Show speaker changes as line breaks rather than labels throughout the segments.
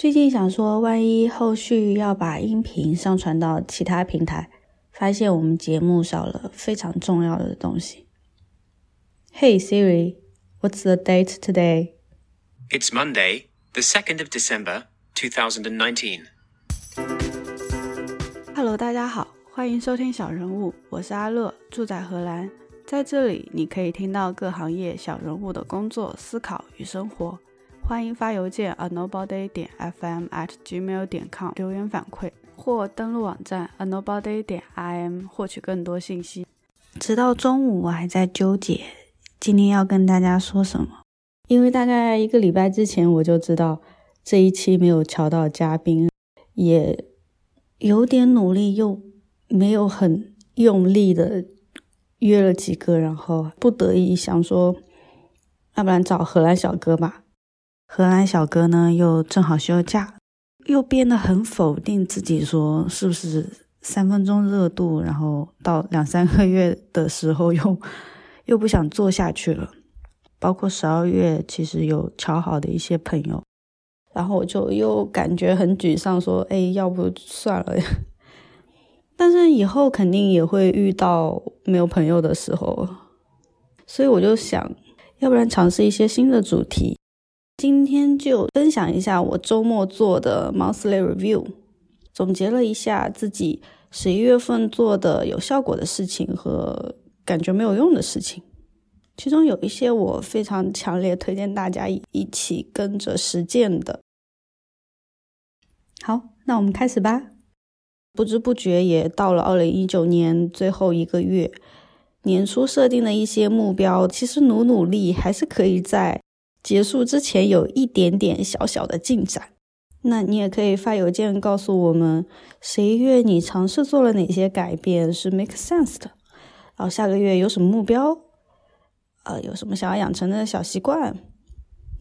最近想说，万一后续要把音频上传到其他平台，发现我们节目少了非常重要的东西。Hey Siri, what's the date today?
It's Monday, the second of December, 2019.
Hello，大家好，欢迎收听小人物，我是阿乐，住在荷兰，在这里你可以听到各行业小人物的工作、思考与生活。欢迎发邮件 a nobody 点 fm at gmail 点 com 留言反馈，或登录网站 a nobody 点 im 获取更多信息。直到中午，我还在纠结今天要跟大家说什么，因为大概一个礼拜之前我就知道这一期没有瞧到嘉宾，也有点努力，又没有很用力的约了几个，然后不得已想说，要不然找荷兰小哥吧。荷兰小哥呢，又正好休假，又变得很否定自己，说是不是三分钟热度，然后到两三个月的时候又 又不想做下去了。包括十二月，其实有瞧好的一些朋友，然后我就又感觉很沮丧，说哎，要不算了。但是以后肯定也会遇到没有朋友的时候，所以我就想，要不然尝试一些新的主题。今天就分享一下我周末做的 monthly review，总结了一下自己十一月份做的有效果的事情和感觉没有用的事情，其中有一些我非常强烈推荐大家一起跟着实践的。好，那我们开始吧。不知不觉也到了二零一九年最后一个月，年初设定的一些目标，其实努努力还是可以在。结束之前有一点点小小的进展，那你也可以发邮件告诉我们，十一月你尝试做了哪些改变是 make sense 的，然后下个月有什么目标，呃，有什么想要养成的小习惯，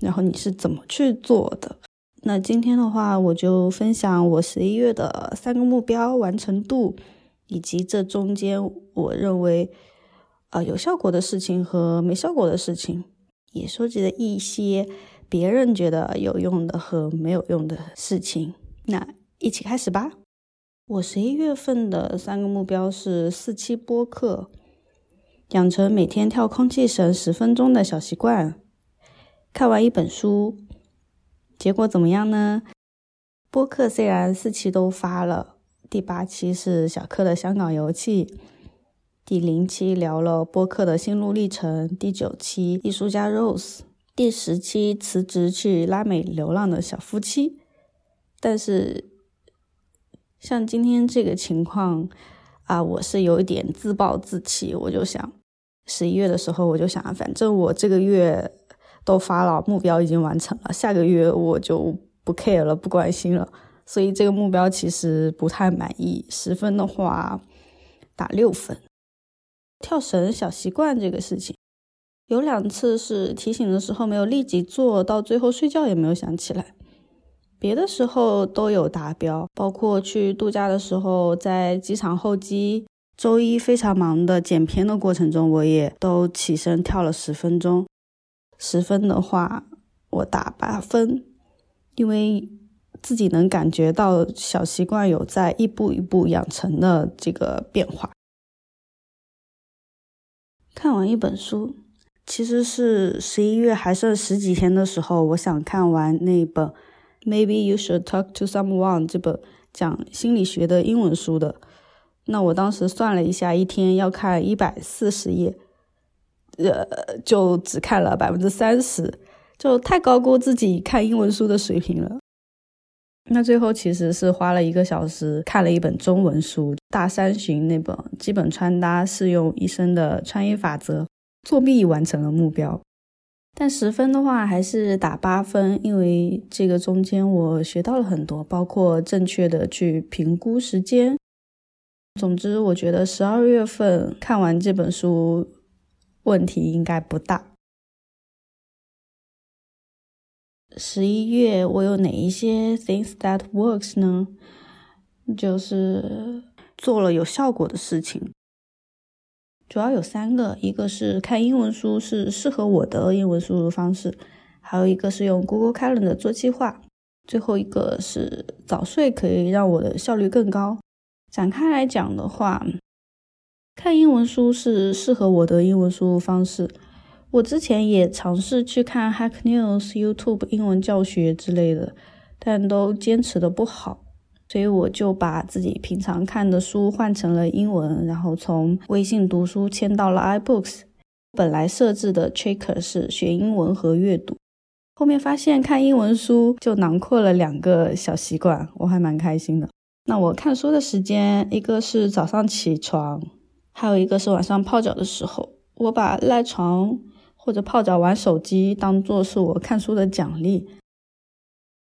然后你是怎么去做的？那今天的话，我就分享我十一月的三个目标完成度，以及这中间我认为呃有效果的事情和没效果的事情。也收集了一些别人觉得有用的和没有用的事情，那一起开始吧。我十一月份的三个目标是四期播客，养成每天跳空气绳十分钟的小习惯，看完一本书。结果怎么样呢？播客虽然四期都发了，第八期是小柯的香港游记。第零期聊了播客的心路历程，第九期艺术家 Rose，第十期辞职去拉美流浪的小夫妻。但是像今天这个情况啊，我是有一点自暴自弃。我就想十一月的时候，我就想，反正我这个月都发了，目标已经完成了，下个月我就不 care 了，不关心了。所以这个目标其实不太满意，十分的话打六分。跳绳小习惯这个事情，有两次是提醒的时候没有立即做到，最后睡觉也没有想起来。别的时候都有达标，包括去度假的时候，在机场候机，周一非常忙的剪片的过程中，我也都起身跳了十分钟。十分的话，我打八分，因为自己能感觉到小习惯有在一步一步养成的这个变化。看完一本书，其实是十一月还剩十几天的时候，我想看完那本《Maybe You Should Talk to Someone》这本讲心理学的英文书的。那我当时算了一下，一天要看一百四十页，呃，就只看了百分之三十，就太高估自己看英文书的水平了。那最后其实是花了一个小时看了一本中文书，《大三旬》那本基本穿搭适用一生的穿衣法则，作弊完成了目标。但十分的话还是打八分，因为这个中间我学到了很多，包括正确的去评估时间。总之，我觉得十二月份看完这本书，问题应该不大。十一月我有哪一些 things that works 呢？就是做了有效果的事情，主要有三个，一个是看英文书是适合我的英文输入方式，还有一个是用 Google Calendar 做计划，最后一个是早睡可以让我的效率更高。展开来讲的话，看英文书是适合我的英文输入方式。我之前也尝试去看 Hack News、YouTube 英文教学之类的，但都坚持的不好，所以我就把自己平常看的书换成了英文，然后从微信读书迁到了 iBooks。本来设置的 tracker 是学英文和阅读，后面发现看英文书就囊括了两个小习惯，我还蛮开心的。那我看书的时间，一个是早上起床，还有一个是晚上泡脚的时候。我把赖床或者泡脚玩手机当做是我看书的奖励，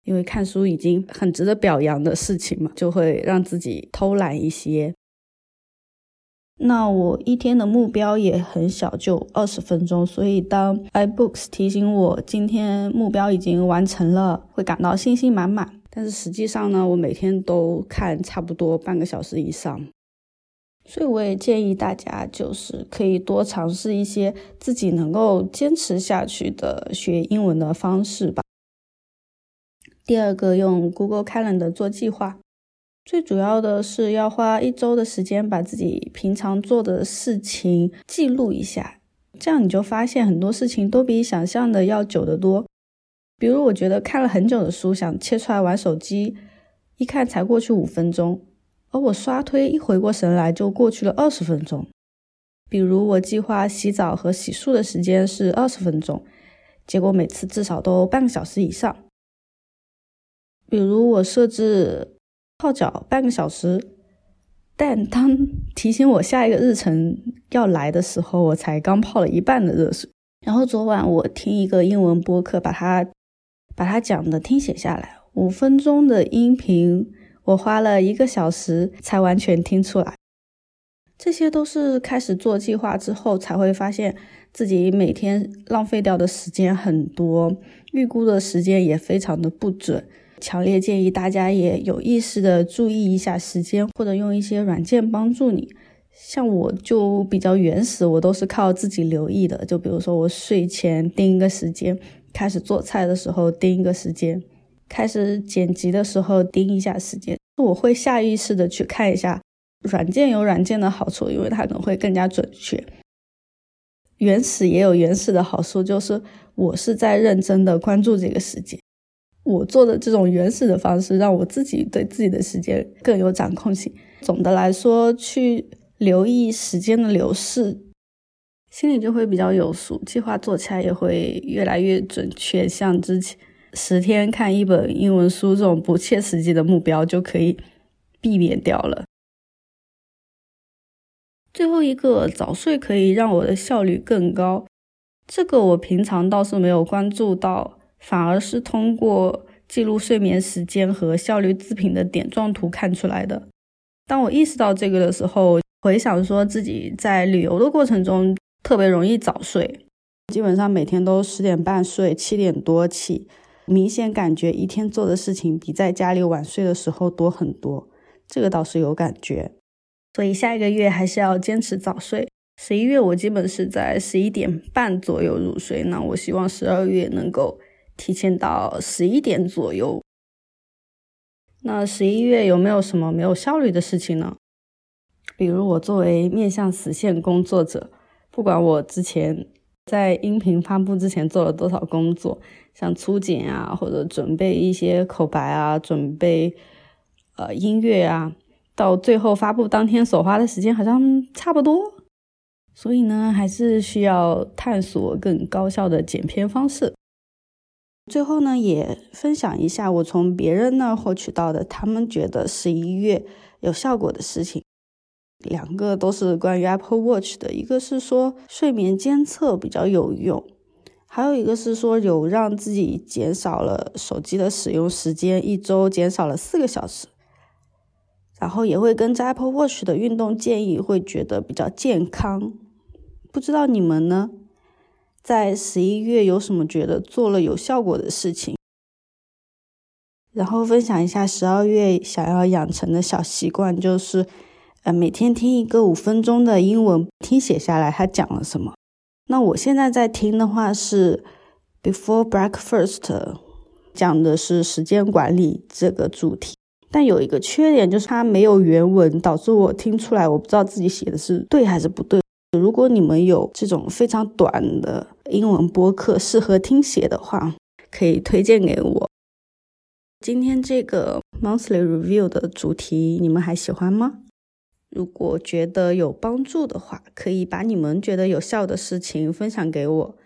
因为看书已经很值得表扬的事情嘛，就会让自己偷懒一些。那我一天的目标也很小，就二十分钟。所以当 iBooks 提醒我今天目标已经完成了，会感到信心满满。但是实际上呢，我每天都看差不多半个小时以上。所以我也建议大家，就是可以多尝试一些自己能够坚持下去的学英文的方式吧。第二个，用 Google Calendar 做计划。最主要的是要花一周的时间把自己平常做的事情记录一下，这样你就发现很多事情都比想象的要久得多。比如，我觉得看了很久的书，想切出来玩手机，一看才过去五分钟，而我刷推一回过神来就过去了二十分钟。比如，我计划洗澡和洗漱的时间是二十分钟，结果每次至少都半个小时以上。比如，我设置。泡脚半个小时，但当提醒我下一个日程要来的时候，我才刚泡了一半的热水。然后昨晚我听一个英文播客，把它把它讲的听写下来，五分钟的音频，我花了一个小时才完全听出来。这些都是开始做计划之后才会发现自己每天浪费掉的时间很多，预估的时间也非常的不准。强烈建议大家也有意识的注意一下时间，或者用一些软件帮助你。像我就比较原始，我都是靠自己留意的。就比如说我睡前定一个时间，开始做菜的时候定一个时间，开始剪辑的时候盯一下时间。我会下意识的去看一下软件有软件的好处，因为它可能会更加准确。原始也有原始的好处，就是我是在认真的关注这个时间。我做的这种原始的方式，让我自己对自己的时间更有掌控性。总的来说，去留意时间的流逝，心里就会比较有数，计划做起来也会越来越准确。像之前十天看一本英文书这种不切实际的目标，就可以避免掉了。最后一个，早睡可以让我的效率更高，这个我平常倒是没有关注到。反而是通过记录睡眠时间和效率自评的点状图看出来的。当我意识到这个的时候，回想说自己在旅游的过程中特别容易早睡，基本上每天都十点半睡，七点多起，明显感觉一天做的事情比在家里晚睡的时候多很多。这个倒是有感觉，所以下一个月还是要坚持早睡。十一月我基本是在十一点半左右入睡，那我希望十二月能够。提前到十一点左右。那十一月有没有什么没有效率的事情呢？比如我作为面向实现工作者，不管我之前在音频发布之前做了多少工作，像初剪啊，或者准备一些口白啊，准备呃音乐啊，到最后发布当天所花的时间好像差不多。所以呢，还是需要探索更高效的剪片方式。最后呢，也分享一下我从别人那获取到的，他们觉得十一月有效果的事情。两个都是关于 Apple Watch 的，一个是说睡眠监测比较有用，还有一个是说有让自己减少了手机的使用时间，一周减少了四个小时。然后也会跟着 Apple Watch 的运动建议，会觉得比较健康。不知道你们呢？在十一月有什么觉得做了有效果的事情？然后分享一下十二月想要养成的小习惯，就是呃每天听一个五分钟的英文听写下来，他讲了什么。那我现在在听的话是 Before Breakfast 讲的是时间管理这个主题。但有一个缺点，就是它没有原文，导致我听出来我不知道自己写的是对还是不对。如果你们有这种非常短的英文播客适合听写的话，可以推荐给我。今天这个 monthly review 的主题你们还喜欢吗？如果觉得有帮助的话，可以把你们觉得有效的事情分享给我。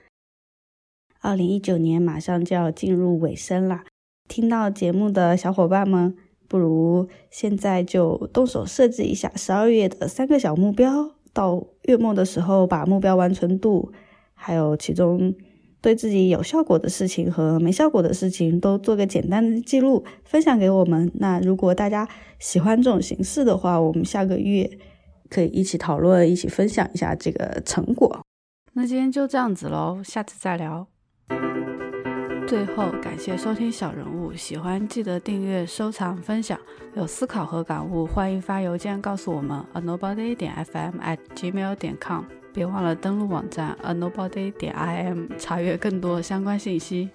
二零一九年马上就要进入尾声啦，听到节目的小伙伴们。不如现在就动手设置一下十二月的三个小目标，到月末的时候把目标完成度，还有其中对自己有效果的事情和没效果的事情都做个简单的记录，分享给我们。那如果大家喜欢这种形式的话，我们下个月可以一起讨论，一起分享一下这个成果。那今天就这样子喽，下次再聊。最后，感谢收听小人物，喜欢记得订阅、收藏、分享。有思考和感悟，欢迎发邮件告诉我们：a nobody 点 fm at gmail 点 com。别忘了登录网站 a nobody 点 im，查阅更多相关信息。